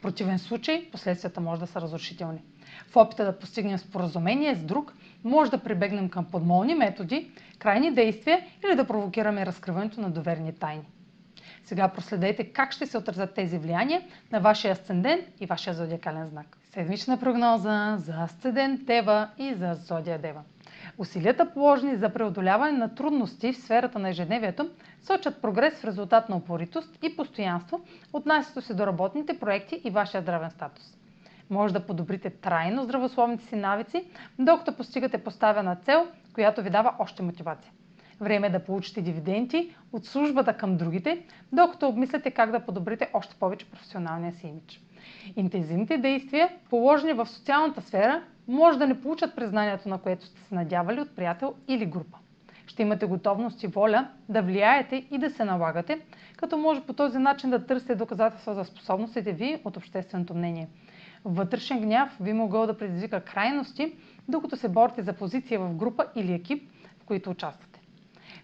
В противен случай последствията може да са разрушителни. В опита да постигнем споразумение с друг, може да прибегнем към подмолни методи, крайни действия или да провокираме разкриването на доверни тайни. Сега проследете как ще се отразят тези влияния на вашия асцендент и вашия зодиакален знак. Седмична прогноза за асцендент Дева и за зодия Дева. Усилията положени за преодоляване на трудности в сферата на ежедневието сочат прогрес в резултат на упоритост и постоянство, отнасящо се до работните проекти и вашия здравен статус. Може да подобрите трайно здравословните си навици, докато постигате поставена цел, която ви дава още мотивация. Време е да получите дивиденти от службата към другите, докато обмисляте как да подобрите още повече професионалния си имидж. Интензивните действия, положени в социалната сфера, може да не получат признанието, на което сте се надявали от приятел или група. Ще имате готовност и воля да влияете и да се налагате, като може по този начин да търсите доказателства за способностите ви от общественото мнение. Вътрешен гняв би могъл да предизвика крайности, докато се борите за позиция в група или екип, в които участвате.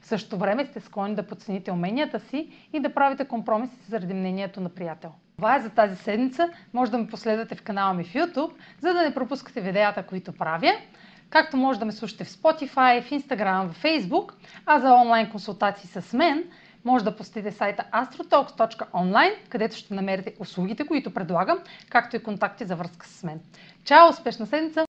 В същото време сте склонни да подцените уменията си и да правите компромиси заради мнението на приятел. Това е за тази седмица. Може да ме последвате в канала ми в YouTube, за да не пропускате видеята, които правя. Както може да ме слушате в Spotify, в Instagram, в Facebook, а за онлайн консултации с мен, може да посетите сайта astrotalks.online, където ще намерите услугите, които предлагам, както и контакти за връзка с мен. Чао! Успешна седмица!